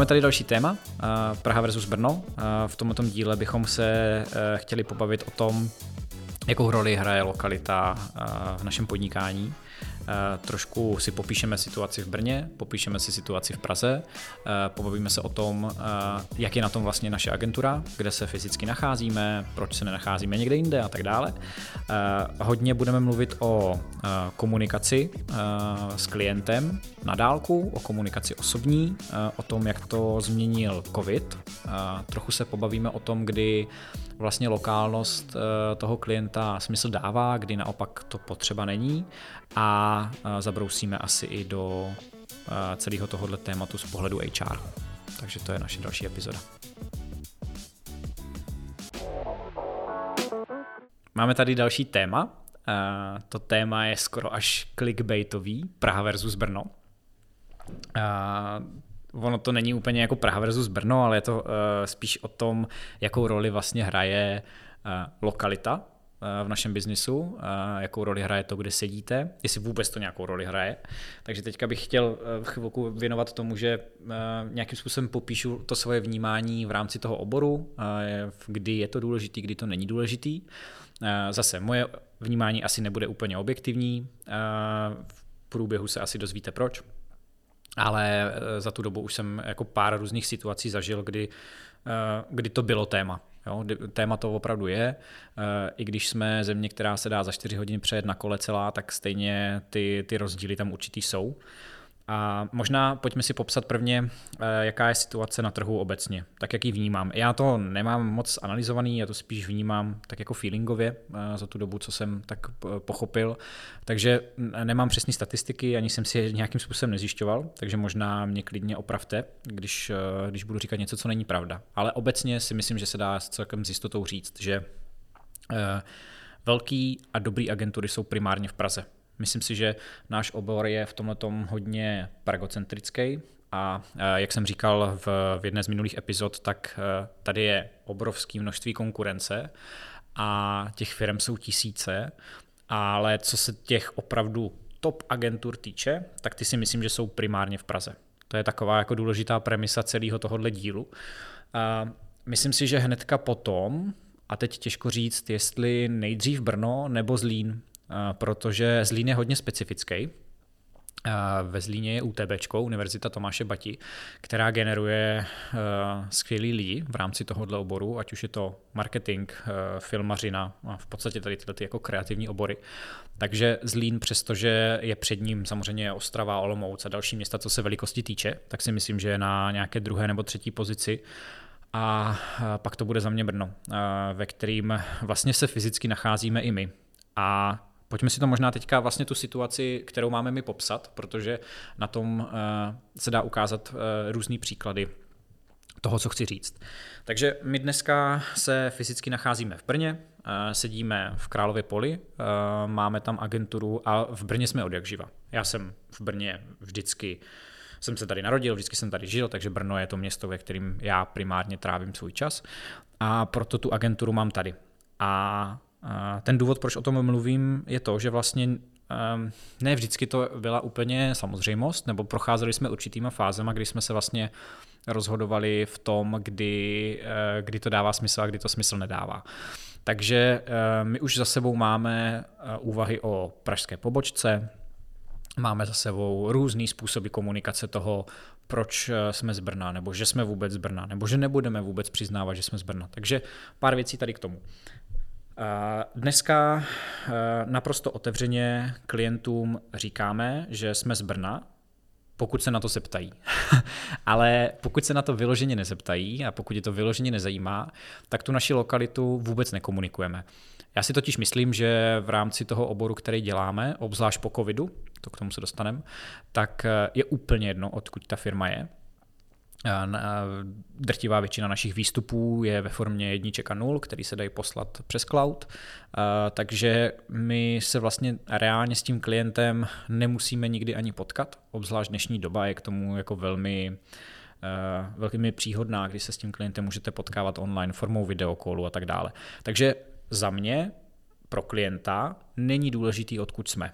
Máme tady další téma, Praha versus Brno. V tomto díle bychom se chtěli pobavit o tom, jakou roli hraje lokalita v našem podnikání. Eh, trošku si popíšeme situaci v Brně, popíšeme si situaci v Praze, eh, pobavíme se o tom, eh, jak je na tom vlastně naše agentura, kde se fyzicky nacházíme, proč se nenacházíme někde jinde a tak dále. Hodně budeme mluvit o komunikaci s klientem na dálku, o komunikaci osobní, o tom, jak to změnil COVID. Trochu se pobavíme o tom, kdy vlastně lokálnost toho klienta smysl dává, kdy naopak to potřeba není a zabrousíme asi i do celého tohohle tématu z pohledu HR. Takže to je naše další epizoda. Máme tady další téma. To téma je skoro až clickbaitový, Praha versus Brno. Ono to není úplně jako Praha versus Brno, ale je to spíš o tom, jakou roli vlastně hraje lokalita v našem biznisu, jakou roli hraje to, kde sedíte, jestli vůbec to nějakou roli hraje. Takže teďka bych chtěl eh, chvilku věnovat tomu, že eh, nějakým způsobem popíšu to svoje vnímání v rámci toho oboru, kdy je to důležitý, kdy to není důležitý. Zase moje vnímání asi nebude úplně objektivní, v průběhu se asi dozvíte proč, ale eh, za tu dobu už jsem jako pár různých situací zažil, kdy, kdy to bylo téma. Jo, téma to opravdu je. Eh, I když jsme země, která se dá za 4 hodiny přejet na kole celá, tak stejně ty, ty rozdíly tam určitý jsou. A možná pojďme si popsat prvně, eh, jaká je situace na trhu obecně, tak jak ji vnímám. Já to nemám moc analyzovaný, já to spíš vnímám tak jako feelingově eh, za tu dobu, co jsem tak pochopil. Takže nemám přesné statistiky, ani jsem si je nějakým způsobem nezjišťoval, takže možná mě klidně opravte, když, eh, když budu říkat něco, co není pravda. Ale obecně si myslím, že se dá s celkem s jistotou říct, že velký a dobrý agentury jsou primárně v Praze. Myslím si, že náš obor je v tomhle hodně pragocentrický a jak jsem říkal v, jedné z minulých epizod, tak e, tady je obrovské množství konkurence a těch firm jsou tisíce, ale co se těch opravdu top agentur týče, tak ty si myslím, že jsou primárně v Praze. To je taková jako důležitá premisa celého tohohle dílu. A myslím si, že hnedka potom, a teď těžko říct, jestli nejdřív Brno nebo Zlín, protože Zlín je hodně specifický. Ve Zlíně je UTB, Univerzita Tomáše Bati, která generuje skvělý lidi v rámci tohohle oboru, ať už je to marketing, filmařina a v podstatě tady tyhle ty jako kreativní obory. Takže Zlín, přestože je před ním samozřejmě Ostrava, Olomouc a další města, co se velikosti týče, tak si myslím, že je na nějaké druhé nebo třetí pozici. A pak to bude za mě Brno, ve kterým vlastně se fyzicky nacházíme i my. A Pojďme si to možná teďka vlastně tu situaci, kterou máme my popsat, protože na tom eh, se dá ukázat eh, různý příklady toho, co chci říct. Takže my dneska se fyzicky nacházíme v Brně, eh, sedíme v Králově poli, máme tam agenturu a v Brně jsme od jak živa. Já jsem v Brně vždycky jsem se tady narodil, vždycky jsem tady žil, takže Brno je to město, ve kterým já primárně trávím svůj čas a proto tu agenturu mám tady. A ten důvod, proč o tom mluvím, je to, že vlastně ehm, ne vždycky to byla úplně samozřejmost, nebo procházeli jsme určitýma fázema, kdy jsme se vlastně rozhodovali v tom, kdy, eh, kdy to dává smysl a kdy to smysl nedává. Takže eh, my už za sebou máme eh, úvahy o pražské pobočce, máme za sebou různý způsoby komunikace toho, proč jsme z Brna, nebo že jsme vůbec z Brna, nebo že nebudeme vůbec přiznávat, že jsme z Brna. Takže pár věcí tady k tomu. Dneska eh, naprosto otevřeně klientům říkáme, že jsme z Brna, pokud se na to zeptají. Ale pokud se na to vyloženě nezeptají a pokud je to vyloženě nezajímá, tak tu naši lokalitu vůbec nekomunikujeme. Já si totiž myslím, že v rámci toho oboru, který děláme, obzvlášť po covidu, to k tomu se dostaneme, tak eh, je úplně jedno, odkud ta firma je. Drtivá většina našich výstupů je ve formě jedniček a nul, který se dají poslat přes cloud, takže my se vlastně reálně s tím klientem nemusíme nikdy ani potkat, obzvlášť dnešní doba je k tomu jako velmi velmi příhodná, kdy se s tím klientem můžete potkávat online formou videokolu a tak dále. Takže za mě, pro klienta, není důležitý, odkud jsme.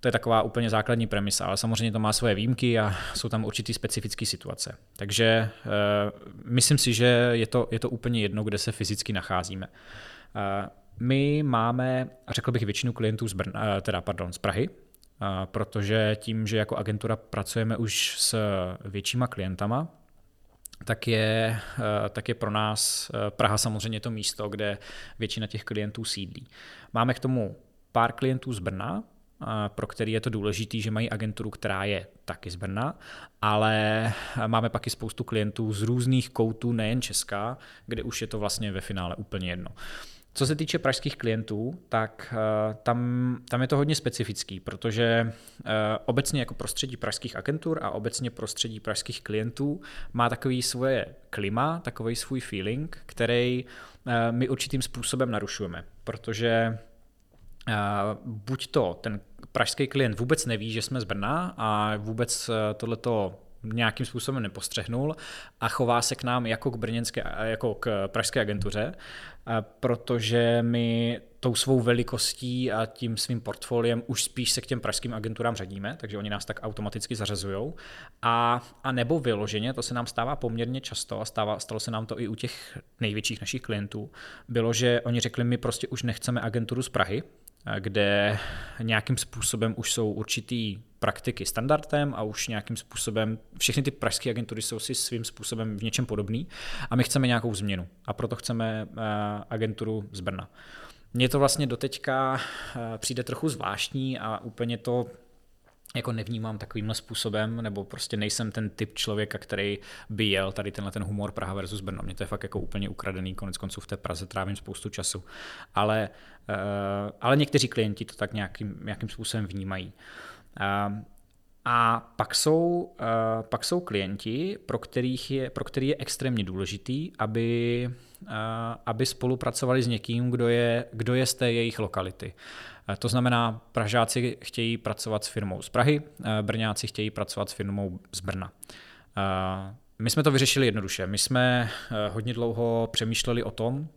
To je taková úplně základní premisa, ale samozřejmě to má svoje výjimky a jsou tam určitý specifické situace. Takže uh, myslím si, že je to, je to úplně jedno, kde se fyzicky nacházíme. Uh, my máme, řekl bych, většinu klientů z, Brna, teda, pardon, z Prahy, protože tím, že jako agentura pracujeme už s většíma klientama, tak je, tak je pro nás Praha samozřejmě to místo, kde většina těch klientů sídlí. Máme k tomu pár klientů z Brna, pro který je to důležité, že mají agenturu, která je taky z Brna, ale máme pak i spoustu klientů z různých koutů, nejen Česká, kde už je to vlastně ve finále úplně jedno. Co se týče pražských klientů, tak uh, tam, tam je to hodně specifický, protože uh, obecně jako prostředí pražských agentur a obecně prostředí pražských klientů má takový svoje klima, takový svůj feeling, který uh, my určitým způsobem narušujeme, protože buď to ten pražský klient vůbec neví, že jsme z Brna a vůbec tohleto nějakým způsobem nepostřehnul a chová se k nám jako k brněnské, jako k pražské agentuře, protože my tou svou velikostí a tím svým portfoliem už spíš se k těm pražským agenturám řadíme, takže oni nás tak automaticky zařazují. A, a nebo vyloženě, to se nám stává poměrně často a stává, stalo se nám to i u těch největších našich klientů, bylo, že oni řekli, my prostě už nechceme agenturu z Prahy, kde nějakým způsobem už jsou určitý praktiky standardem a už nějakým způsobem, všechny ty pražské agentury jsou si svým způsobem v něčem podobný a my chceme nějakou změnu a proto chceme eh, agenturu z Brna. Mně to vlastně doteďka eh, přijde trochu zvláštní a úplně to jako nevnímám takovýmhle způsobem, nebo prostě nejsem ten typ člověka, který by jel tady tenhle ten humor Praha versus Brno. Mě to je fakt jako úplně ukradený, konec konců v té Praze trávím spoustu času. Ale, uh, ale někteří klienti to tak nějakým, nějakým způsobem vnímají. Uh, a pak jsou, uh, pak jsou klienti, pro, kterých je, pro který je extrémně důležitý, aby, uh, aby spolupracovali s někým, kdo je, kdo je z té jejich lokality. Uh, to znamená, Pražáci chtějí pracovat s firmou z Prahy, Brňáci chtějí pracovat s firmou z Brna. My jsme to vyřešili jednoduše. My jsme hodně dlouho přemýšleli o tom,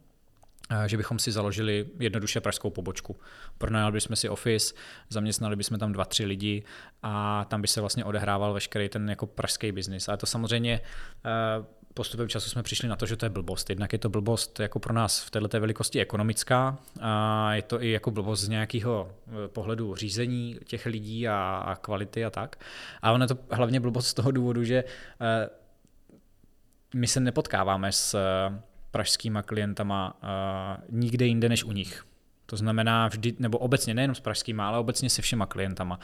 že bychom si založili jednoduše pražskou pobočku. Pronajali bychom si office, zaměstnali bychom tam dva, tři lidi a tam by se vlastně odehrával veškerý ten jako pražský biznis. Ale to samozřejmě eh, postupem času jsme přišli na to, že to je blbost. Jednak je to blbost jako pro nás v této velikosti ekonomická a je to i jako blbost z nějakého eh, pohledu řízení těch lidí a, a kvality a tak. A ono je to hlavně blbost z toho důvodu, že eh, my se nepotkáváme s pražskýma klientama uh, nikde jinde než u nich. To znamená vždy, nebo obecně nejenom s pražskýma, ale obecně se všema klientama.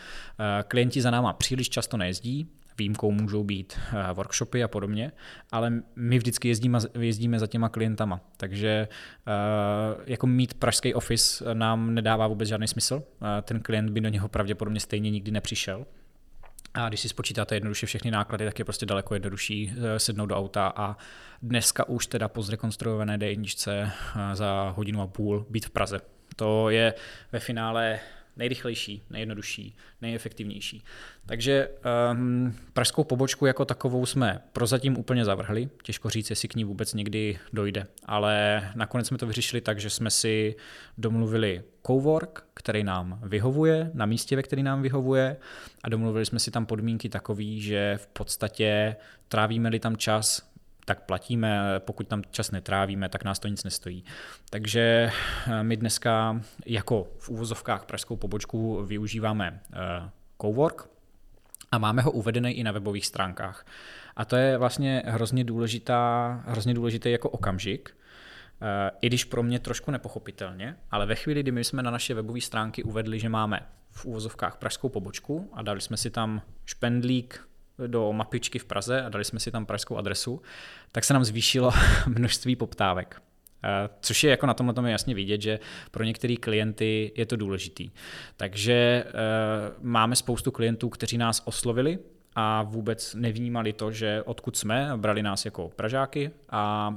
Klienti za náma příliš často nejezdí, výjimkou můžou být workshopy a podobně, ale my vždycky jezdíme, jezdíme za těma klientama. Takže jako mít pražský office nám nedává vůbec žádný smysl. Ten klient by do něho pravděpodobně stejně nikdy nepřišel. A když si spočítáte jednoduše všechny náklady, tak je prostě daleko jednodušší eh, sednout do auta a dneska už teda po zrekonstruované d eh, za hodinu a půl být v Praze. To je ve finále nejrychlejší, nejjednodušší, nejefektivnější. Takže um, pražskou pobočku jako takovou jsme prozatím úplně zavrhli. Těžko říct, jestli k ní vůbec někdy dojde. Ale nakonec jsme to vyřešili tak, že jsme si domluvili cowork, který nám vyhovuje, na místě, ve který nám vyhovuje a domluvili jsme si tam podmínky takový, že v podstatě trávíme-li tam čas, tak platíme, pokud tam čas netrávíme, tak nás to nic nestojí. Takže eh, my dneska jako v úvozovkách pražskou pobočku využíváme eh, Cowork a máme ho uvedený i na webových stránkách. A to je vlastně hrozně, důležitá, hrozně důležitý jako okamžik, eh, i když pro mě trošku nepochopitelně, ale ve chvíli, kdy my jsme na naše webové stránky uvedli, že máme v úvozovkách pražskou pobočku a dali jsme si tam špendlík do mapičky v Praze a dali jsme si tam pražskou adresu, tak se nám zvýšilo množství poptávek. Eh, což je jako na tomhle tom jasně vidět, že pro některé klienty je to důležitý. Takže eh, máme spoustu klientů, kteří nás oslovili a vůbec nevnímali to, že odkud jsme, brali nás jako Pražáky a,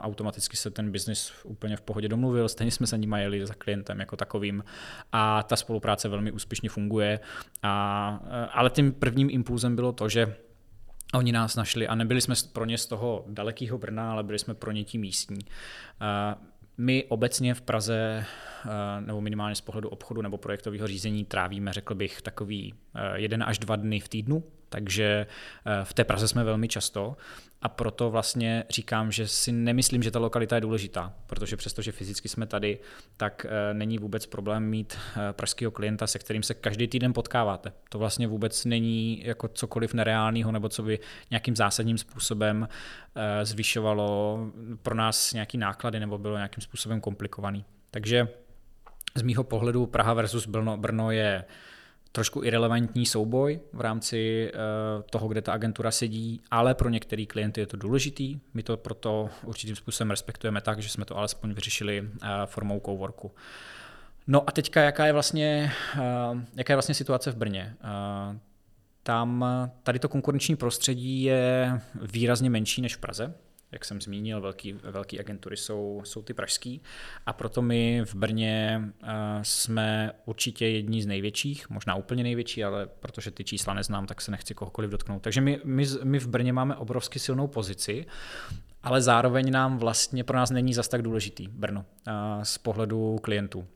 automaticky se ten biznis úplně v pohodě domluvil, stejně jsme se nimi jeli za klientem jako takovým a ta spolupráce velmi úspěšně funguje. A, ale tím prvním impulzem bylo to, že Oni nás našli a nebyli jsme pro ně z toho dalekého Brna, ale byli jsme pro ně tí místní. My obecně v Praze nebo minimálně z pohledu obchodu nebo projektového řízení trávíme, řekl bych, takový jeden až dva dny v týdnu, takže v té Praze jsme velmi často a proto vlastně říkám, že si nemyslím, že ta lokalita je důležitá, protože přestože fyzicky jsme tady, tak není vůbec problém mít pražského klienta, se kterým se každý týden potkáváte. To vlastně vůbec není jako cokoliv nereálného nebo co by nějakým zásadním způsobem zvyšovalo pro nás nějaký náklady nebo bylo nějakým způsobem komplikovaný. Takže z mýho pohledu Praha versus Brno, Brno je trošku irrelevantní souboj v rámci uh, toho, kde ta agentura sedí, ale pro některé klienty je to důležitý. My to proto určitým způsobem respektujeme tak, že jsme to alespoň vyřešili uh, formou coworku. No a teďka, jaká je vlastně, uh, jaká je vlastně situace v Brně? Tam tady to konkurenční prostředí je výrazně menší než v Praze jak jsem zmínil, velký, velký agentury jsou, jsou ty pražský a proto my v Brně uh, jsme určitě jedni z největších, možná úplně největší, ale protože ty čísla neznám, tak se nechci kohokoliv dotknout. Takže my, my, my v Brně máme obrovsky silnou pozici, ale zároveň nám vlastně pro nás není zas tak důležitý Brno uh, z pohledu klientů.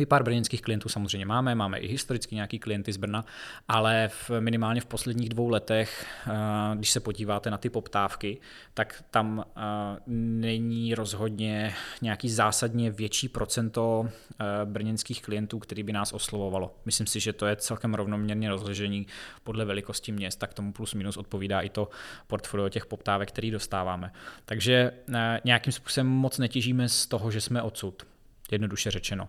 My pár brněnských klientů samozřejmě máme, máme i historicky nějaký klienty z Brna, ale v, minimálně v posledních dvou letech, eh, když se podíváte na ty poptávky, tak tam eh, není rozhodně nějaký zásadně větší procento eh, brněnských klientů, který by nás oslovovalo. Myslím si, že to je celkem rovnoměrně rozložení podle velikosti měst, tak tomu plus minus odpovídá i to portfolio těch poptávek, který dostáváme. Takže nějakým způsobem moc netěžíme z toho, že jsme odsud jednoduše řečeno.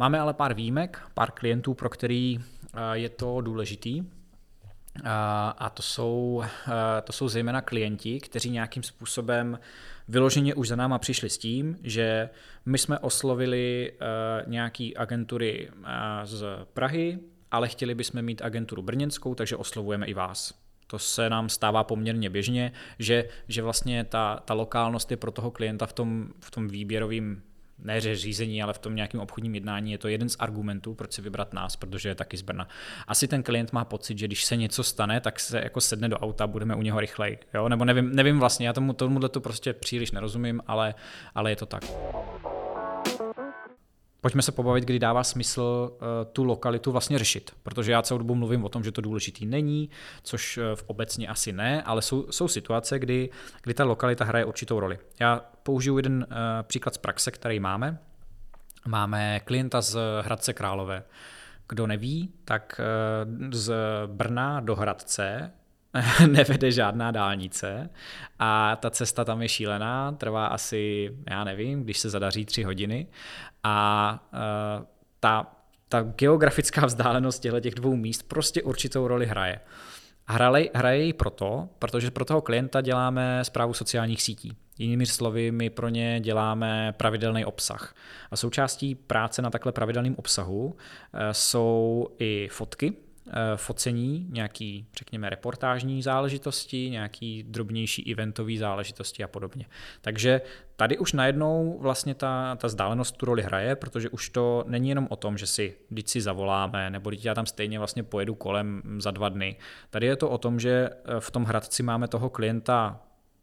Máme ale pár výjimek, pár klientů, pro který eh, je to důležitý, eh, a to jsou, eh, to jsou zejména klienti, kteří nějakým způsobem vyloženě už za náma přišli s tím, že my jsme oslovili nějaký agentury z Prahy, ale chtěli bychom mít agenturu brněnskou, takže oslovujeme i vás. To se nám stává poměrně běžně, že, že vlastně ta, ta lokálnost je pro toho klienta v tom, v tom výběrovém ne řízení, ale v tom nějakém obchodním jednání je to jeden z argumentů, proč si vybrat nás, protože je taky z Brna. Asi ten klient má pocit, že když se něco stane, tak se jako sedne do auta, budeme u něho rychleji. Jo? Nebo nevím, nevím vlastně, já tomu, tomuhle to prostě příliš nerozumím, ale, ale je to tak. Pojďme se pobavit, kdy dává smysl uh, tu lokalitu vlastně řešit, protože já celou dobu mluvím o tom, že to důležitý není, což uh, v obecně asi ne, ale jsou, jsou situace, kdy, kdy ta lokalita hraje určitou roli. Já použiju jeden uh, příklad z praxe, který máme. Máme klienta z Hradce Králové. Kdo neví, tak z Brna do Hradce nevede žádná dálnice a ta cesta tam je šílená, trvá asi, já nevím, když se zadaří tři hodiny a uh, ta, ta geografická vzdálenost těch dvou míst prostě určitou roli hraje. Hraje, hraje ji proto, protože pro toho klienta děláme zprávu sociálních sítí. Jinými slovy, my pro ně děláme pravidelný obsah. A součástí práce na takhle pravidelném obsahu eh, jsou i fotky, focení, nějaký, řekněme, reportážní záležitosti, nějaký drobnější eventové záležitosti a podobně. Takže tady už najednou vlastně ta, ta vzdálenost tu roli hraje, protože už to není jenom o tom, že si když si zavoláme, nebo když já tam stejně vlastně pojedu kolem za dva dny. Tady je to o tom, že eh, v tom Hradci máme toho klienta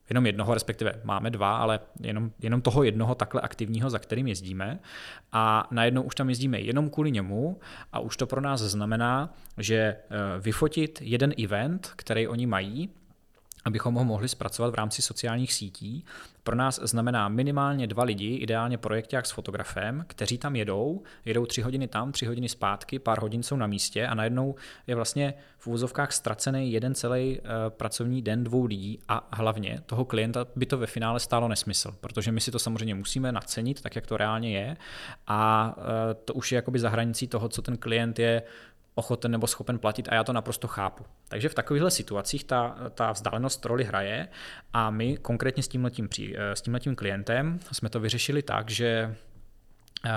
jenom jednoho, respektive máme dva, ale jenom, jenom toho jednoho takhle aktivního, za kterým jezdíme. A najednou už tam jezdíme jenom kvůli němu a už to pro nás znamená, že eh, vyfotit jeden event, který oni mají, abychom ho mohli zpracovat v rámci sociálních sítí. Pro nás znamená minimálně dva lidi, ideálně projekták s fotografem, kteří tam jedou, jedou tři hodiny tam, tři hodiny zpátky, pár hodin jsou na místě a najednou je vlastně v úvozovkách ztracený jeden celý uh, pracovní den dvou lidí a hlavně toho klienta by to ve finále stálo nesmysl, protože my si to samozřejmě musíme nacenit, tak jak to reálně je a uh, to už je jakoby za hranicí toho, co ten klient je ochoten nebo schopen platit a já to naprosto chápu. Takže v takovýchhle situacích ta, ta vzdálenost roli hraje a my konkrétně s tímhletím, s tímhletím klientem jsme to vyřešili tak, že Uh,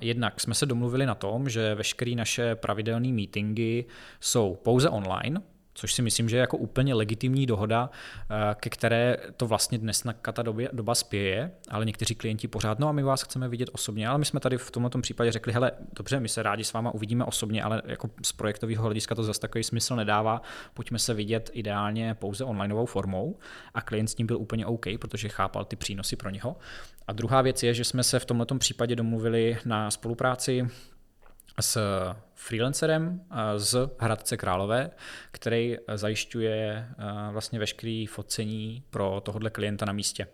jednak jsme se domluvili na tom, že veškeré naše pravidelné meetingy jsou pouze online, což si myslím, že je jako úplně legitimní dohoda, eh, ke které to vlastně dnes na doba, doba spěje, ale někteří klienti pořád, no a my vás chceme vidět osobně, ale my jsme tady v tomto případě řekli, hele, dobře, my se rádi s váma uvidíme osobně, ale jako z projektového hlediska to zase takový smysl nedává, pojďme se vidět ideálně pouze onlineovou formou a klient s ním byl úplně OK, protože chápal ty přínosy pro něho. A druhá věc je, že jsme se v tomto případě domluvili na spolupráci s freelancerem z Hradce Králové, který zajišťuje vlastně veškerý focení pro tohohle klienta na místě.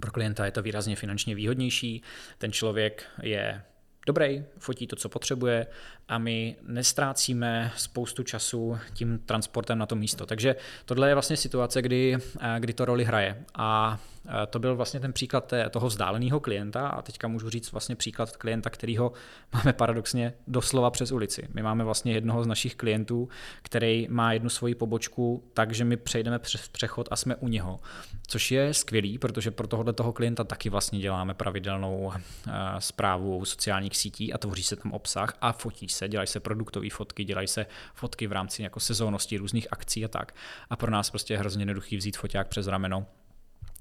Pro klienta je to výrazně finančně výhodnější, ten člověk je dobrý, fotí to, co potřebuje a my nestrácíme spoustu času tím transportem na to místo. Takže tohle je vlastně situace, kdy, kdy to roli hraje. A Eh, to byl vlastně ten příklad té, toho vzdáleného klienta a teďka můžu říct vlastně příklad klienta, kterýho máme paradoxně doslova přes ulici. My máme vlastně jednoho z našich klientů, který má jednu svoji pobočku, takže my přejdeme přes přechod a jsme u něho. Což je skvělý, protože pro tohohle toho klienta taky vlastně děláme pravidelnou zprávu eh, sociálních sítí a tvoří se tam obsah a fotí se, dělají se produktové fotky, dělají se fotky v rámci jako sezónnosti různých akcí a tak. A pro nás prostě je hrozně jednoduchý vzít foťák přes rameno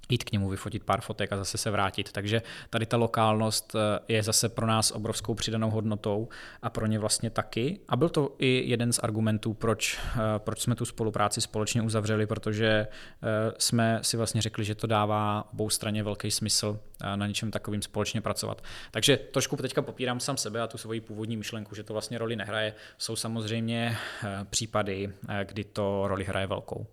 jít k němu, vyfotit pár fotek a zase se vrátit. Takže tady ta lokálnost eh, je zase pro nás obrovskou přidanou hodnotou a pro ně vlastně taky. A byl to i jeden z argumentů, proč, eh, proč jsme tu spolupráci společně uzavřeli, protože eh, jsme si vlastně řekli, že to dává obou straně velký smysl na něčem takovým společně pracovat. Takže trošku teďka popírám sám sebe a tu svoji původní myšlenku, že to vlastně roli nehraje. Jsou samozřejmě případy, kdy to roli hraje velkou.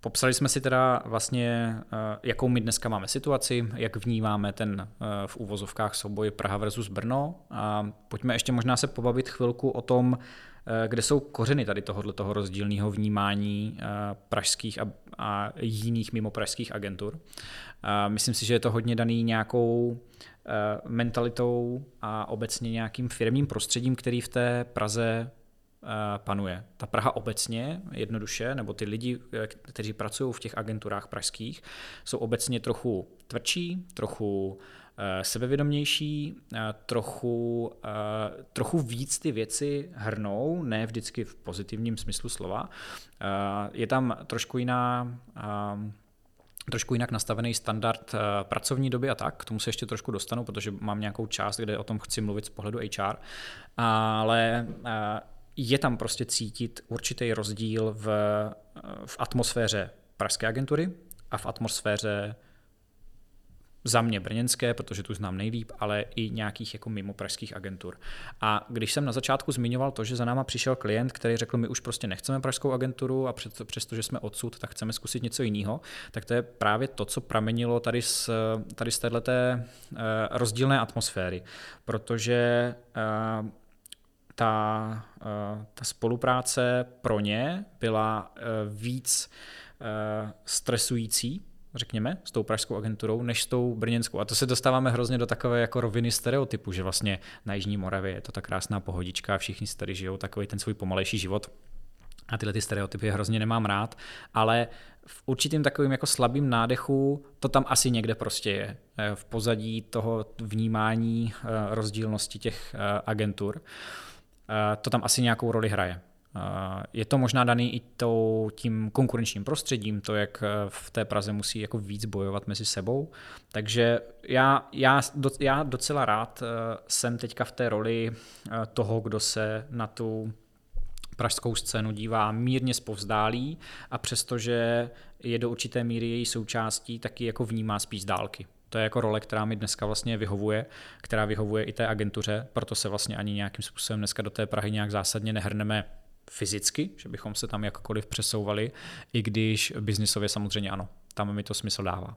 Popsali jsme si teda vlastně, eh, jakou my dneska máme situaci, jak vnímáme ten eh, v úvozovkách souboj Praha versus Brno. A pojďme ještě možná se pobavit chvilku o tom, eh, kde jsou kořeny tady tohoto toho rozdílného vnímání pražských a, a jiných mimo pražských agentur. A myslím si, že je to hodně daný nějakou mentalitou a obecně nějakým firmním prostředím, který v té Praze panuje. Ta Praha obecně, jednoduše, nebo ty lidi, eh, kteří pracují v těch agenturách pražských, jsou obecně trochu tvrdší, trochu eh, sebevědomější, trochu, trochu víc ty věci hrnou, ne vždycky v pozitivním smyslu slova. Je tam trošku jiná trošku jinak nastavený standard pracovní doby a tak, k tomu se ještě trošku dostanu, protože mám nějakou část, kde o tom chci mluvit z pohledu HR, ale je tam prostě cítit určitý rozdíl v, v atmosféře pražské agentury a v atmosféře za mě brněnské, protože tu znám nejlíp, ale i nějakých jako mimo pražských agentur. A když jsem na začátku zmiňoval to, že za náma přišel klient, který řekl, my už prostě nechceme pražskou agenturu a přestože jsme odsud, tak chceme zkusit něco jiného, tak to je právě to, co pramenilo tady z, tady z této uh, rozdílné atmosféry. Protože uh, ta, eh, ta spolupráce pro ně byla eh, víc eh, stresující, řekněme, s tou pražskou agenturou, než s tou brněnskou. A to se dostáváme hrozně do takové jako roviny stereotypu, že vlastně na Jižní Moravě je to ta krásná pohodička všichni si tady žijou takový ten svůj pomalejší život. A tyhle ty stereotypy hrozně nemám rád, ale v určitým takovým jako slabým nádechu to tam asi někde prostě je. V pozadí toho vnímání rozdílnosti těch agentur. Eh, to tam asi nějakou roli hraje. Eh, je to možná daný i tou, tím konkurenčním prostředím, to, jak eh, v té Praze musí jako víc bojovat mezi sebou. Takže já, já, já docela rád jsem teďka v té roli toho, kdo se na tu pražskou scénu dívá mírně zpovzdálí a přestože je do určité míry její součástí, tak ji jako vnímá spíš z dálky. To je jako role, která mi dneska vlastně vyhovuje, která vyhovuje i té agentuře, proto se vlastně ani nějakým způsobem dneska do té Prahy nějak zásadně nehrneme fyzicky, že bychom se tam jakkoliv přesouvali, i když biznisově samozřejmě ano, tam mi to smysl dává.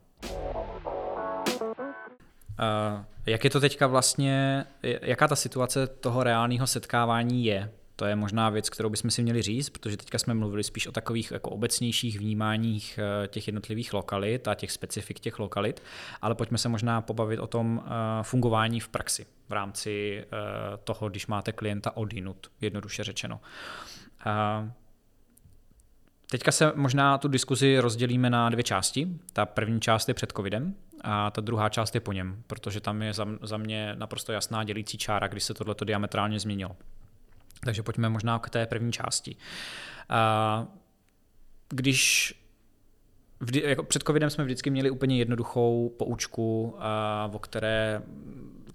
Uh, jak je to teďka vlastně, jaká ta situace toho reálného setkávání je? To je možná věc, kterou bychom si měli říct, protože teďka jsme mluvili spíš o takových jako obecnějších vnímáních eh, těch jednotlivých lokalit a těch specifik těch lokalit, ale pojďme se možná pobavit o tom eh, fungování v praxi v rámci eh, toho, když máte klienta odinut, jednoduše řečeno. Teďka se možná tu diskuzi rozdělíme na dvě části. Ta první část je před covidem a ta druhá část je po něm, protože tam je za mě naprosto jasná dělící čára, když se tohleto diametrálně změnilo. Takže pojďme možná k té první části. Když jako před covidem jsme vždycky měli úplně jednoduchou poučku, o které,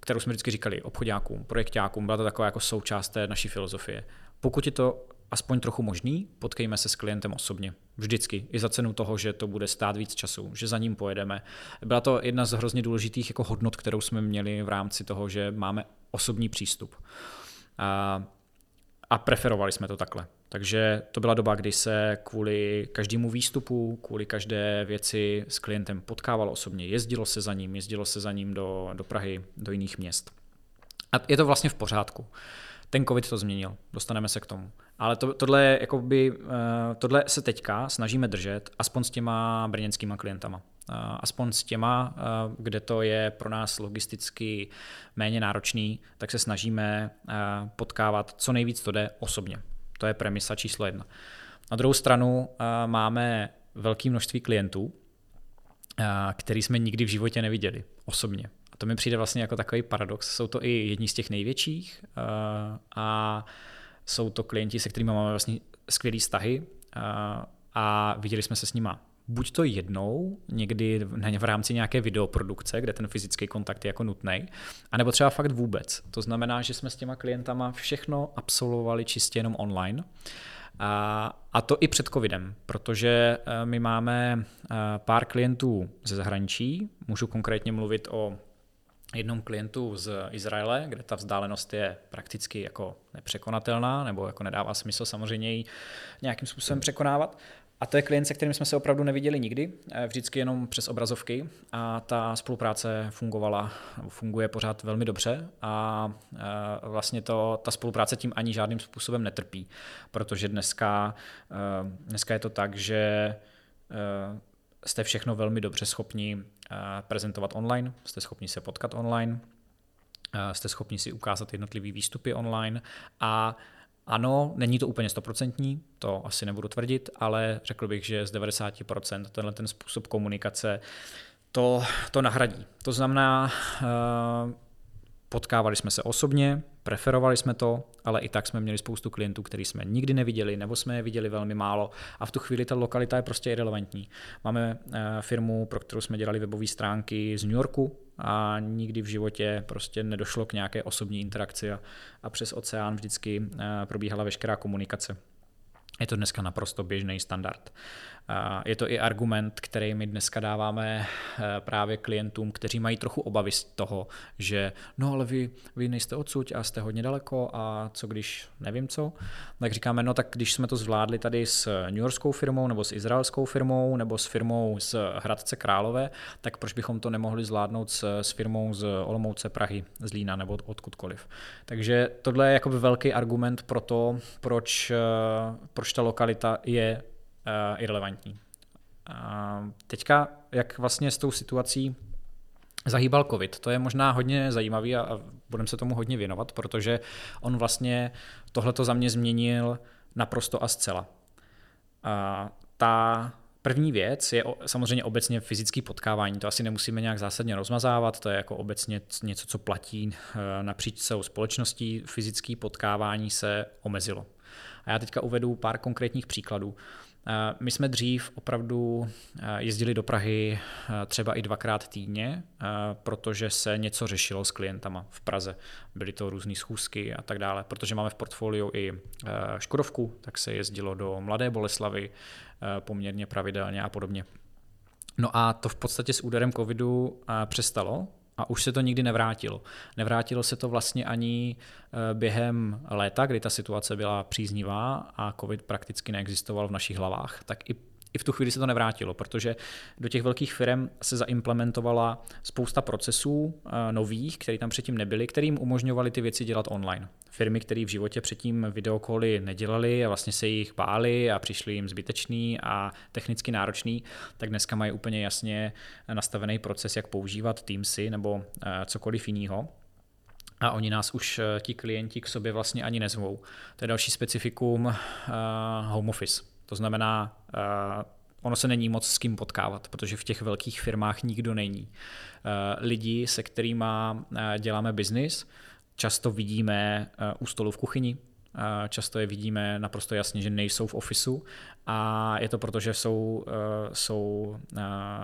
kterou jsme vždycky říkali obchodákům, projektákům, byla to taková jako součást té naší filozofie. Pokud je to aspoň trochu možný, potkejme se s klientem osobně. Vždycky. I za cenu toho, že to bude stát víc času, že za ním pojedeme. Byla to jedna z hrozně důležitých jako hodnot, kterou jsme měli v rámci toho, že máme osobní přístup. A, a preferovali jsme to takhle. Takže to byla doba, kdy se kvůli každému výstupu, kvůli každé věci s klientem potkávalo osobně, jezdilo se za ním, jezdilo se za ním do, do Prahy, do jiných měst. A je to vlastně v pořádku. Ten covid to změnil, dostaneme se k tomu. Ale to, tohle, jakoby, eh, tohle se teďka snažíme držet, aspoň s těma brněnskýma klientama. Eh, aspoň s těma, eh, kde to je pro nás logisticky méně náročný, tak se snažíme potkávat co nejvíc to jde osobně. To je premisa číslo jedna. Na druhou stranu máme velké množství klientů, který jsme nikdy v životě neviděli osobně. A to mi přijde vlastně jako takový paradox. Jsou to i jedni z těch největších a jsou to klienti, se kterými máme vlastně skvělé vztahy a viděli jsme se s nima buď to jednou, někdy v rámci nějaké videoprodukce, kde ten fyzický kontakt je jako nutný, anebo třeba fakt vůbec. To znamená, že jsme s těma klientama všechno absolvovali čistě jenom online. A, a to i před covidem, protože e, my máme e, pár klientů ze zahraničí, můžu konkrétně mluvit o jednom klientu z Izraele, kde ta vzdálenost je prakticky jako nepřekonatelná, nebo jako nedává smysl samozřejmě ji nějakým způsobem překonávat. A to je klient, se kterým jsme se opravdu neviděli nikdy, eh, vždycky jenom přes obrazovky. A ta spolupráce fungovala, funguje pořád velmi dobře a eh, vlastně to, ta spolupráce tím ani žádným způsobem netrpí, protože dneska, eh, dneska je to tak, že jste všechno velmi dobře schopni prezentovat online, jste schopni se potkat online, jste schopni si ukázat jednotlivé výstupy online a ano, není to úplně stoprocentní, to asi nebudu tvrdit, ale řekl bych, že z 90% tenhle ten způsob komunikace to, to nahradí. To znamená, Potkávali jsme se osobně, preferovali jsme to, ale i tak jsme měli spoustu klientů, který jsme nikdy neviděli, nebo jsme je viděli velmi málo a v tu chvíli ta lokalita je prostě irrelevantní. Máme eh, firmu, pro kterou jsme dělali webové stránky z New Yorku a nikdy v životě prostě nedošlo k nějaké osobní interakci a, a přes oceán vždycky eh, probíhala veškerá komunikace. Je to dneska naprosto běžný standard. Je to i argument, který my dneska dáváme eh, právě klientům, kteří mají trochu obavy z toho, že no ale vy, vy nejste odsud a jste hodně daleko a co když nevím co, tak říkáme, no tak když jsme to zvládli tady s New Yorkskou firmou nebo s izraelskou firmou nebo s firmou z Hradce Králové, tak proč bychom to nemohli zvládnout s, s firmou z Olomouce, Prahy, z Lína nebo odkudkoliv. Takže tohle je jakoby velký argument pro to, proč, eh, proč ta lokalita je irrelevantní. Uh, teďka, jak vlastně s tou situací zahýbal COVID. To je možná hodně zajímavý a, a budeme se tomu hodně věnovat, protože on vlastně tohleto za mě změnil naprosto a zcela. A ta první věc je samozřejmě obecně fyzické potkávání. To asi nemusíme nějak zásadně rozmazávat, to je jako obecně něco, co platí eh, napříč celou společností. Fyzické potkávání se omezilo. A já teďka uvedu pár konkrétních příkladů. Eh, my jsme dřív opravdu eh, jezdili do Prahy eh, třeba i dvakrát týdně, protože se něco řešilo s klientama v Praze. Byly to různé schůzky a tak dále. Protože máme v portfoliu i Škodovku, tak se jezdilo do Mladé Boleslavy poměrně pravidelně a podobně. No a to v podstatě s úderem covidu přestalo, a už se to nikdy nevrátilo. Nevrátilo se to vlastně ani eh, během léta, kdy ta situace byla příznivá a COVID prakticky neexistoval v našich hlavách, tak i i v tu chvíli se to nevrátilo, protože do těch velkých firm se zaimplementovala spousta procesů eh, nových, které tam předtím nebyly, kterým umožňovaly ty věci dělat online. Firmy, které v životě předtím videokoly nedělali a vlastně se jich báli a přišli jim zbytečný a technicky náročný, tak dneska mají úplně jasně nastavený proces, jak používat Teamsy nebo eh, cokoliv jiného a oni nás už eh, ti klienti k sobě vlastně ani nezvou. To je další specifikum uh, home office. To znamená, uh, ono se není moc s kým potkávat, protože v těch velkých firmách nikdo není. Uh, lidi, se kterými uh, děláme biznis, často vidíme u stolu v kuchyni, Často je vidíme naprosto jasně, že nejsou v ofisu a je to proto, že jsou, jsou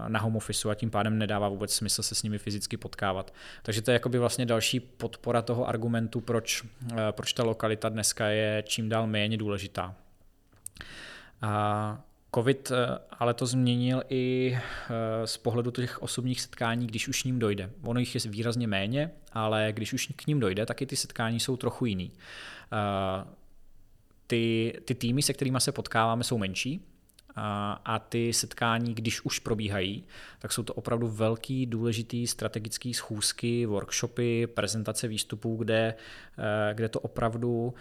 na home office a tím pádem nedává vůbec smysl se s nimi fyzicky potkávat. Takže to je jakoby vlastně další podpora toho argumentu, proč, proč ta lokalita dneska je čím dál méně důležitá. A Covid eh, ale to změnil i eh, z pohledu těch osobních setkání, když už ním dojde. Ono jich je výrazně méně, ale když už k ním dojde, tak i ty setkání jsou trochu jiný. Eh, ty, ty týmy, se kterými se potkáváme, jsou menší, a ty setkání, když už probíhají, tak jsou to opravdu velký, důležitý strategický schůzky, workshopy, prezentace výstupů, kde, kde to opravdu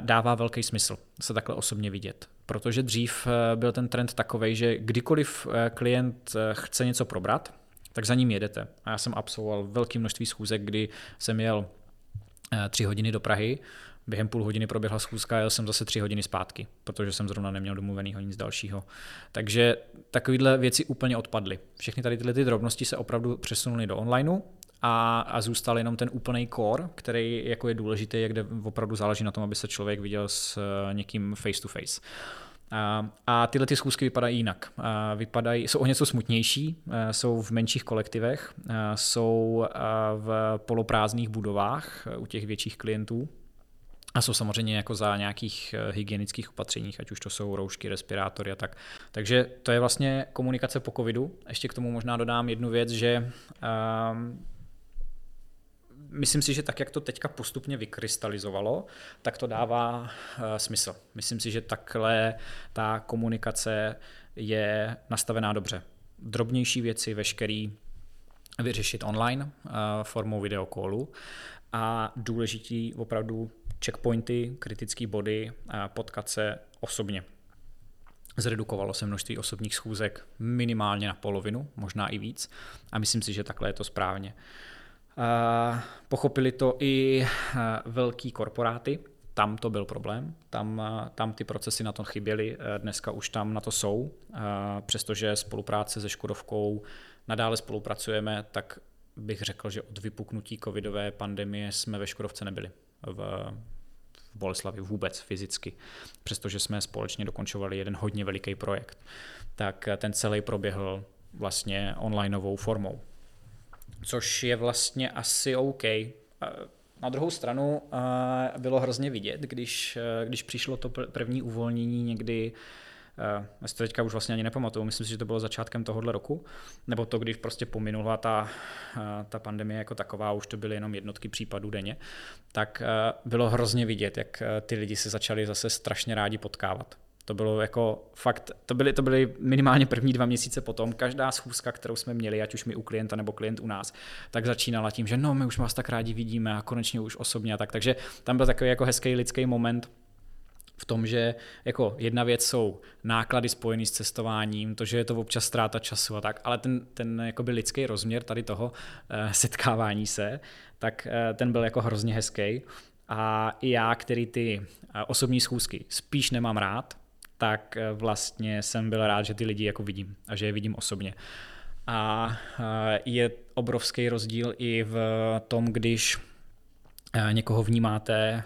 dává velký smysl se takhle osobně vidět. Protože dřív eh, byl ten trend takový, že kdykoliv eh, klient eh, chce něco probrat, tak za ním jedete. A já jsem absolvoval velké množství schůzek, kdy jsem jel tři hodiny do Prahy, během půl hodiny proběhla schůzka a jel jsem zase tři hodiny zpátky, protože jsem zrovna neměl domluvenýho nic dalšího. Takže takovéhle věci úplně odpadly. Všechny tady tyhle ty drobnosti se opravdu přesunuly do onlineu a, a zůstal jenom ten úplný core, který jako je důležitý, jak kde opravdu záleží na tom, aby se člověk viděl s eh, někým face to face. A, a tyhle ty schůzky vypadají jinak. A vypadají, jsou o něco smutnější, eh, jsou v menších kolektivech, eh, jsou v poloprázdných budovách u těch větších klientů, a jsou samozřejmě jako za nějakých hygienických opatřeních, ať už to jsou roušky, respirátory a tak. Takže to je vlastně komunikace po covidu. Ještě k tomu možná dodám jednu věc, že myslím si, že tak, jak to teďka postupně vykrystalizovalo, tak to dává uh, smysl. Myslím si, že takhle ta komunikace je nastavená dobře. Drobnější věci, veškerý vyřešit online uh, formou videokolu a důležitý opravdu checkpointy, kritické body, potkat se osobně. Zredukovalo se množství osobních schůzek minimálně na polovinu, možná i víc a myslím si, že takhle je to správně. Pochopili to i velký korporáty, tam to byl problém, tam, tam ty procesy na to chyběly, dneska už tam na to jsou, přestože spolupráce se Škodovkou nadále spolupracujeme, tak bych řekl, že od vypuknutí covidové pandemie jsme ve Škodovce nebyli v, v Boleslavi vůbec fyzicky, přestože jsme společně dokončovali jeden hodně veliký projekt. Tak ten celý proběhl vlastně onlineovou formou což je vlastně asi OK. Na druhou stranu bylo hrozně vidět, když, když přišlo to první uvolnění někdy já si to teďka už vlastně ani nepamatuju, myslím si, že to bylo začátkem tohohle roku, nebo to, když prostě pominula ta, ta pandemie jako taková, už to byly jenom jednotky případů denně, tak bylo hrozně vidět, jak ty lidi se začali zase strašně rádi potkávat. To bylo jako fakt, to byly, to byly minimálně první dva měsíce potom. Každá schůzka, kterou jsme měli, ať už my u klienta nebo klient u nás, tak začínala tím, že no, my už vás tak rádi vidíme a konečně už osobně a tak. Takže tam byl takový jako hezký lidský moment, v tom, že jako jedna věc jsou náklady spojené s cestováním, to, že je to občas ztráta času a tak, ale ten, ten jakoby lidský rozměr tady toho uh, setkávání se, tak uh, ten byl jako hrozně hezký. A i já, který ty uh, osobní schůzky spíš nemám rád, tak eh, vlastně jsem byl rád, že ty lidi jako vidím a že je vidím osobně. A eh, je obrovský rozdíl i v tom, když eh, někoho vnímáte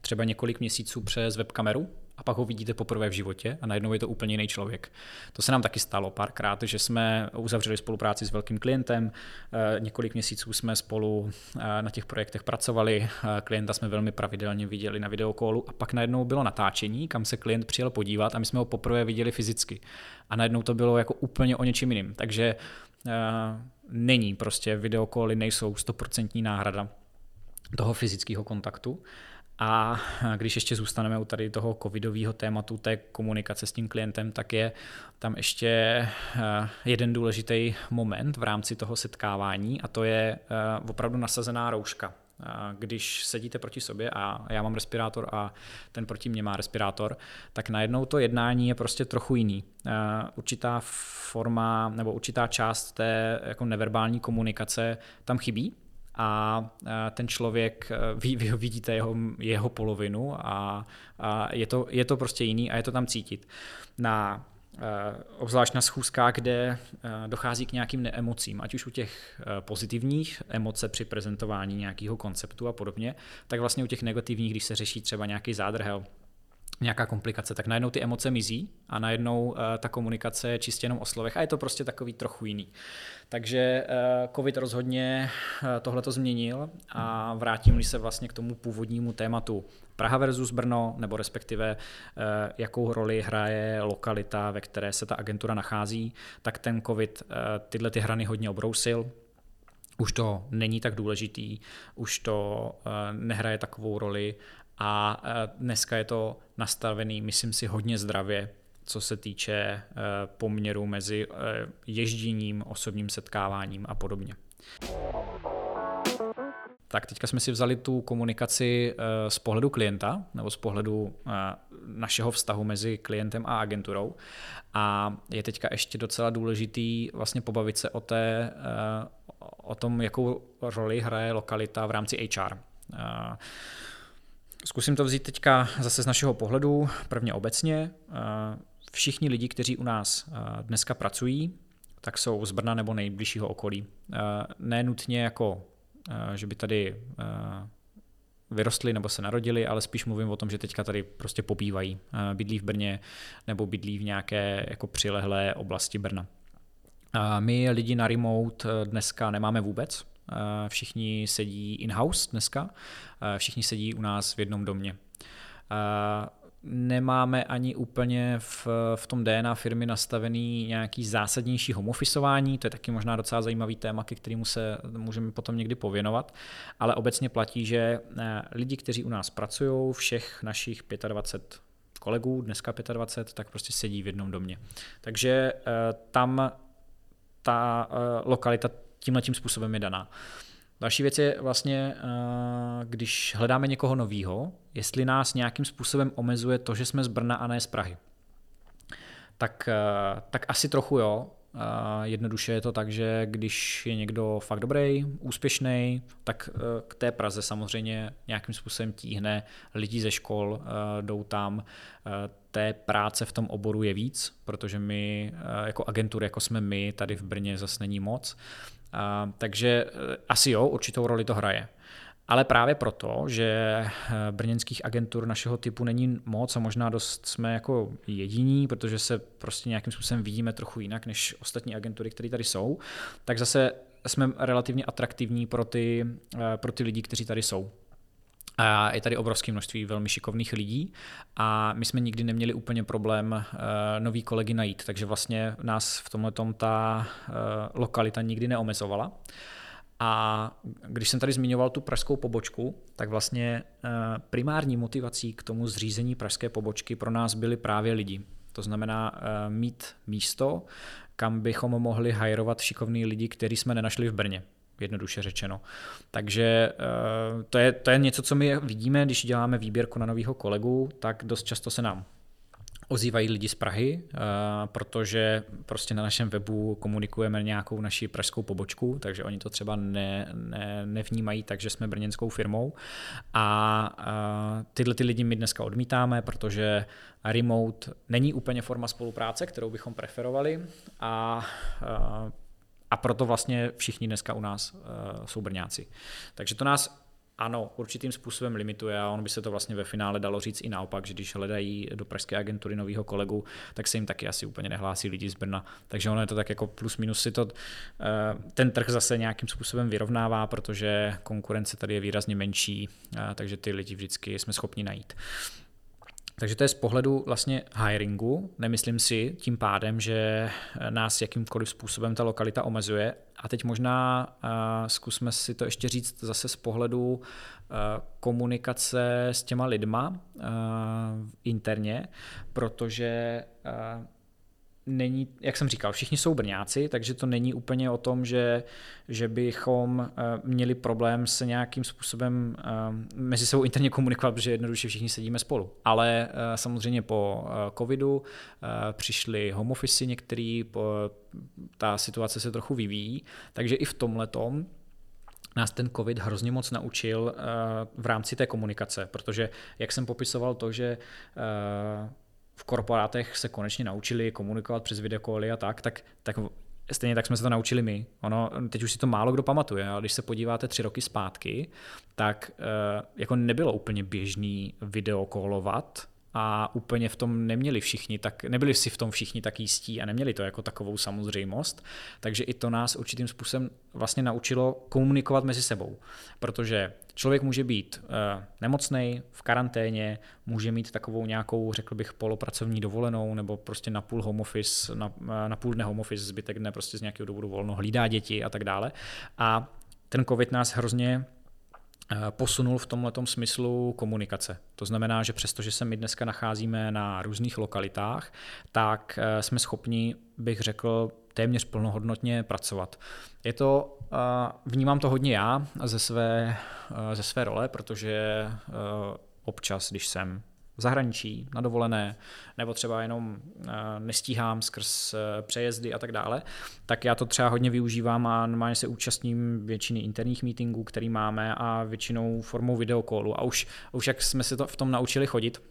třeba několik měsíců přes webkameru a pak ho vidíte poprvé v životě a najednou je to úplně jiný člověk. To se nám taky stalo párkrát, že jsme uzavřeli spolupráci s velkým klientem, eh, několik měsíců jsme spolu eh, na těch projektech pracovali, eh, klienta jsme velmi pravidelně viděli na videokolu a pak najednou bylo natáčení, kam se klient přijel podívat a my jsme ho poprvé viděli fyzicky. A najednou to bylo jako úplně o něčem jiným. Takže není prostě videokoly, nejsou stoprocentní náhrada toho fyzického kontaktu. A když ještě zůstaneme u tady toho covidového tématu, té komunikace s tím klientem, tak je tam ještě eh, jeden důležitý moment v rámci toho setkávání a to je eh, opravdu nasazená rouška. Eh, když sedíte proti sobě a já mám respirátor a ten proti mě má respirátor, tak najednou to jednání je prostě trochu jiný. Určitá forma nebo určitá část té jako neverbální komunikace tam chybí, a ten člověk, e, vy, vy vidíte jeho, jeho polovinu a, a je, to, je to prostě jiný a je to tam cítit. Na obzvlášť na schůzkách, kde dochází k nějakým neemocím, ať už u těch pozitivních emoce při prezentování nějakého konceptu a podobně, tak vlastně u těch negativních, když se řeší třeba nějaký zádrhel, nějaká komplikace, tak najednou ty emoce mizí a najednou uh, ta komunikace je čistě jenom o slovech a je to prostě takový trochu jiný. Takže uh, COVID rozhodně uh, tohle to změnil a vrátím se vlastně k tomu původnímu tématu Praha versus Brno, nebo respektive jakou roli hraje lokalita, ve které se ta agentura nachází, tak ten COVID tyhle ty hrany hodně obrousil, už to není tak důležitý, už to nehraje takovou roli a dneska je to nastavený, myslím si, hodně zdravě, co se týče e, poměru mezi e, ježděním, osobním setkáváním a podobně. Tak teďka jsme si vzali tu komunikaci z pohledu klienta nebo z pohledu našeho vztahu mezi klientem a agenturou a je teďka ještě docela důležitý vlastně pobavit se o, té, o tom, jakou roli hraje lokalita v rámci HR. Zkusím to vzít teďka zase z našeho pohledu, prvně obecně. Eh, všichni lidi, kteří u nás eh, dneska pracují, tak jsou z Brna nebo nejbližšího okolí. Eh, ne nutně jako, že by tady vyrostli nebo se narodili, ale spíš mluvím o tom, že teďka tady prostě pobývají. Bydlí v Brně nebo bydlí v nějaké jako přilehlé oblasti Brna. My lidi na remote dneska nemáme vůbec, všichni sedí in-house dneska, eh, všichni sedí u nás v jednom domě. Eh, nemáme ani úplně v, v tom DNA firmy nastavený nějaký zásadnější homofisování, to je taky možná docela zajímavý téma, ke kterému se můžeme potom někdy pověnovat, ale obecně platí, že lidi, kteří u nás pracují, všech našich 25 kolegů, dneska 25, tak prostě sedí v jednom domě. Takže tam ta lokalita tímhle tím způsobem je daná. Další věc je vlastně, eh, když hledáme někoho nového, jestli nás nějakým způsobem omezuje to, že jsme z Brna a ne z Prahy. Tak, eh, tak asi trochu jo, Jednoduše je to tak, že když je někdo fakt dobrý, úspěšný, tak k té Praze samozřejmě nějakým způsobem tíhne lidi ze škol, jdou tam. Té práce v tom oboru je víc, protože my jako agentury, jako jsme my, tady v Brně zase není moc. Takže asi jo, určitou roli to hraje. Ale právě proto, že eh, brněnských agentur našeho typu není moc a možná dost jsme jako jediní, protože se prostě nějakým způsobem vidíme trochu jinak než ostatní agentury, které tady jsou, tak zase jsme relativně atraktivní pro ty, eh, pro ty lidi, kteří tady jsou. A je tady obrovské množství velmi šikovných lidí a my jsme nikdy neměli úplně problém uh, nový kolegy najít, takže vlastně nás v tomhle ta uh, lokalita nikdy neomezovala. Uh, a když jsem tady zmiňoval tu pražskou pobočku, tak vlastně eh, primární motivací k tomu zřízení pražské pobočky pro nás byli právě lidi. To znamená mít místo, kam bychom mohli hajrovat šikovný lidi, který jsme nenašli v Brně jednoduše řečeno. Takže eh, to je, to je něco, co my vidíme, když děláme výběrku na nového kolegu, tak dost často se nám ozývají lidi z Prahy, eh, protože prostě na našem webu komunikujeme nějakou naši pražskou pobočku, takže oni to třeba ne, ne, nevnímají tak, že jsme brněnskou firmou. A eh, tyhle ty lidi my dneska odmítáme, protože remote není úplně forma spolupráce, kterou bychom preferovali a a proto vlastně všichni dneska u nás jsou Brňáci. Takže to nás ano, určitým způsobem limituje a on by se to vlastně ve finále dalo říct i naopak, že když hledají do pražské agentury nového kolegu, tak se jim taky asi úplně nehlásí lidi z Brna. Takže ono je to tak jako plus minus si to, eh, ten trh zase nějakým způsobem vyrovnává, protože konkurence tady je výrazně menší, eh, takže ty lidi vždycky jsme schopni najít. Takže to je z pohledu vlastně hiringu. Nemyslím si tím pádem, že nás jakýmkoliv způsobem ta lokalita omezuje. A teď možná uh, zkusme si to ještě říct zase z pohledu uh, komunikace s těma lidma uh, interně, protože uh, není, jak jsem říkal, všichni jsou Brňáci, takže to není úplně o tom, že, že bychom eh, měli problém se nějakým způsobem eh, mezi sebou interně komunikovat, protože jednoduše všichni sedíme spolu. Ale eh, samozřejmě po covidu přišly home office některý, ta situace se trochu vyvíjí, takže i v tomhle nás ten covid hrozně moc naučil v rámci té komunikace, protože jak jsem popisoval to, že v korporátech se konečně naučili komunikovat přes videokoly a tak, tak, tak stejně tak jsme se to naučili my. Ono, teď už si to málo kdo pamatuje, ale když se podíváte tři roky zpátky, tak eh, jako nebylo úplně běžný videokolovat a úplně v tom neměli všichni, tak nebyli si v tom všichni tak jistí a neměli to jako takovou samozřejmost, takže i to nás určitým způsobem vlastně naučilo komunikovat mezi sebou, protože člověk může být uh, nemocný, v karanténě, může mít takovou nějakou, řekl bych, polopracovní dovolenou nebo prostě na půl home office, na, na půl dne home office, zbytek dne prostě z nějakého důvodu volno, hlídá děti a tak dále. A ten covid nás hrozně Eh, posunul v tomhle smyslu komunikace. To znamená, že přestože se my dneska nacházíme na různých lokalitách, tak eh, jsme schopni, bych řekl, téměř plnohodnotně pracovat. Je to, eh, vnímám to hodně já ze své, ze své role, protože občas, když jsem v zahraničí, na dovolené, nebo třeba jenom eh, nestíhám skrz eh, přejezdy a tak dále, tak já to třeba hodně využívám a normálně se účastním většiny interních meetingů, který máme a většinou formou videokolu. A už, už jak jsme se to v tom naučili chodit,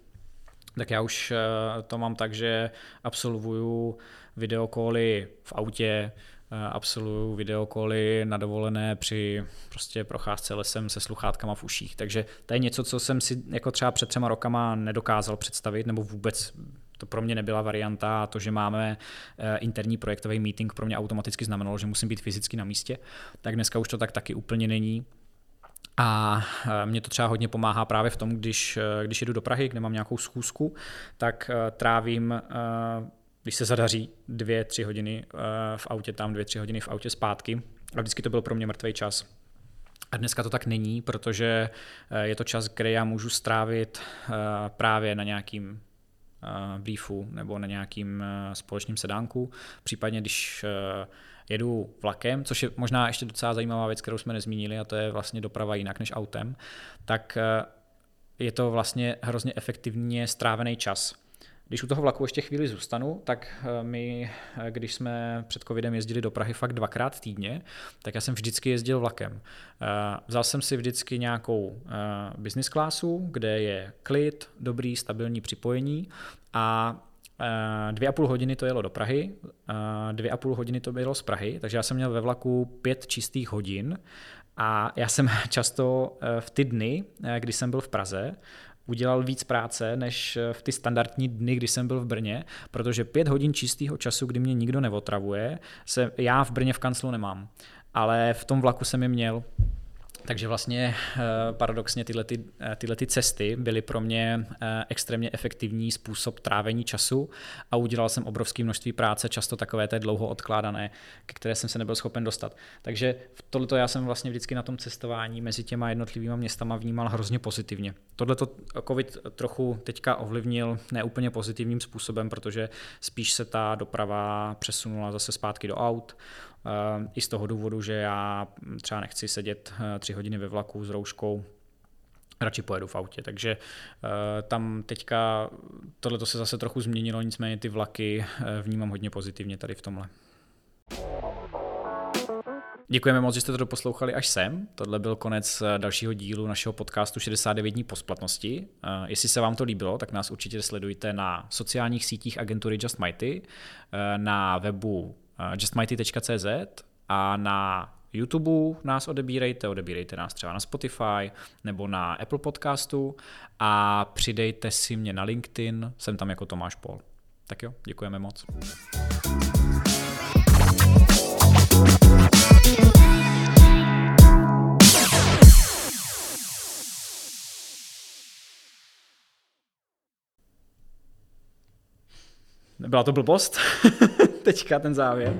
tak já už eh, to mám tak, že absolvuju videokoly v autě, absolvuju videokoly na dovolené při prostě procházce lesem se sluchátkama v uších. Takže to je něco, co jsem si jako třeba před třema rokama nedokázal představit, nebo vůbec to pro mě nebyla varianta a to, že máme eh, interní projektový meeting pro mě automaticky znamenalo, že musím být fyzicky na místě, tak dneska už to tak taky úplně není. A eh, mě to třeba hodně pomáhá právě v tom, když, když jedu do Prahy, kde mám nějakou schůzku, tak trávím když se zadaří dvě, tři hodiny eh, v autě tam, dvě, tři hodiny v autě zpátky. A vždycky to byl pro mě mrtvý čas. A dneska to tak není, protože eh, je to čas, který já můžu strávit eh, právě na nějakým briefu nebo na nějakým společným sedánku. Případně, když jedu vlakem, což je možná ještě docela zajímavá věc, kterou jsme nezmínili, a to je vlastně doprava jinak než autem, tak je to vlastně hrozně efektivně strávený čas když u toho vlaku ještě chvíli zůstanu, tak eh, my, eh, když jsme před covidem jezdili do Prahy fakt dvakrát týdně, tak já jsem vždycky jezdil vlakem. Eh, vzal jsem si vždycky nějakou business klásu, kde je klid, dobrý, stabilní připojení a dvě a půl hodiny to jelo do Prahy, dvě a půl hodiny to bylo z Prahy, takže já jsem měl ve vlaku pět čistých hodin a já jsem často v ty dny, kdy jsem byl v Praze, udělal víc práce než eh, v ty standardní dny, kdy jsem byl v Brně, protože pět hodin čistého času, kdy mě nikdo neotravuje, se já v Brně v kanclu nemám. Ale v tom vlaku jsem je měl takže vlastně eh, paradoxně tyhle, ty, eh, tyhle ty cesty byly pro mě eh, extrémně efektivní způsob trávení času a udělal jsem obrovské množství práce, často takové té dlouho odkládané, ke které jsem se nebyl schopen dostat. Takže tohleto já jsem vlastně vždycky na tom cestování mezi těma jednotlivými městama vnímal hrozně pozitivně. Tohleto COVID trochu teďka ovlivnil neúplně pozitivním způsobem, protože spíš se ta doprava přesunula zase zpátky do aut, I z toho důvodu, že já třeba nechci sedět eh, tři hodiny ve vlaku s rouškou, radši pojedu v autě. Takže uh, tam teďka tohle se zase trochu změnilo, nicméně ty vlaky vnímám hodně pozitivně tady v tomhle. Děkujeme moc, že jste to doposlouchali až sem. Tohle byl konec dalšího dílu našeho podcastu 69 dní po splatnosti. Jestli se vám to líbilo, tak nás určitě sledujte na sociálních sítích agentury Just Mighty, na webu justmighty.cz a na YouTube nás odebírejte, odebírejte nás třeba na Spotify nebo na Apple Podcastu a přidejte si mě na LinkedIn, jsem tam jako Tomáš Pol. Tak jo, děkujeme moc. Byla to blbost? Teďka ten závěr.